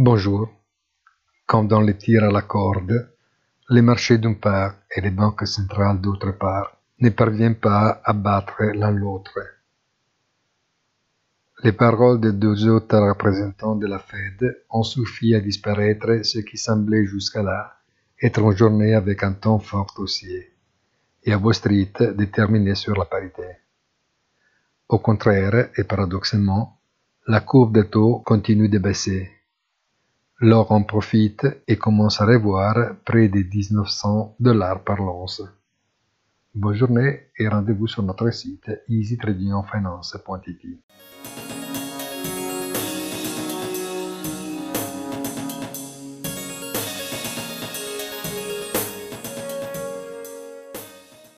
Bonjour. Comme dans les tirs à la corde, les marchés d'une part et les banques centrales d'autre part ne parviennent pas à battre l'un l'autre. Les paroles des deux autres représentants de la Fed ont suffi à disparaître ce qui semblait jusqu'à-là être une journée avec un ton fort haussier et à Wall Street déterminé sur la parité. Au contraire, et paradoxalement, la courbe de taux continue de baisser. L'or en profite et commence à revoir près des 1900 dollars par l'once. Bonne journée et rendez-vous sur notre site easytradingfinance.it.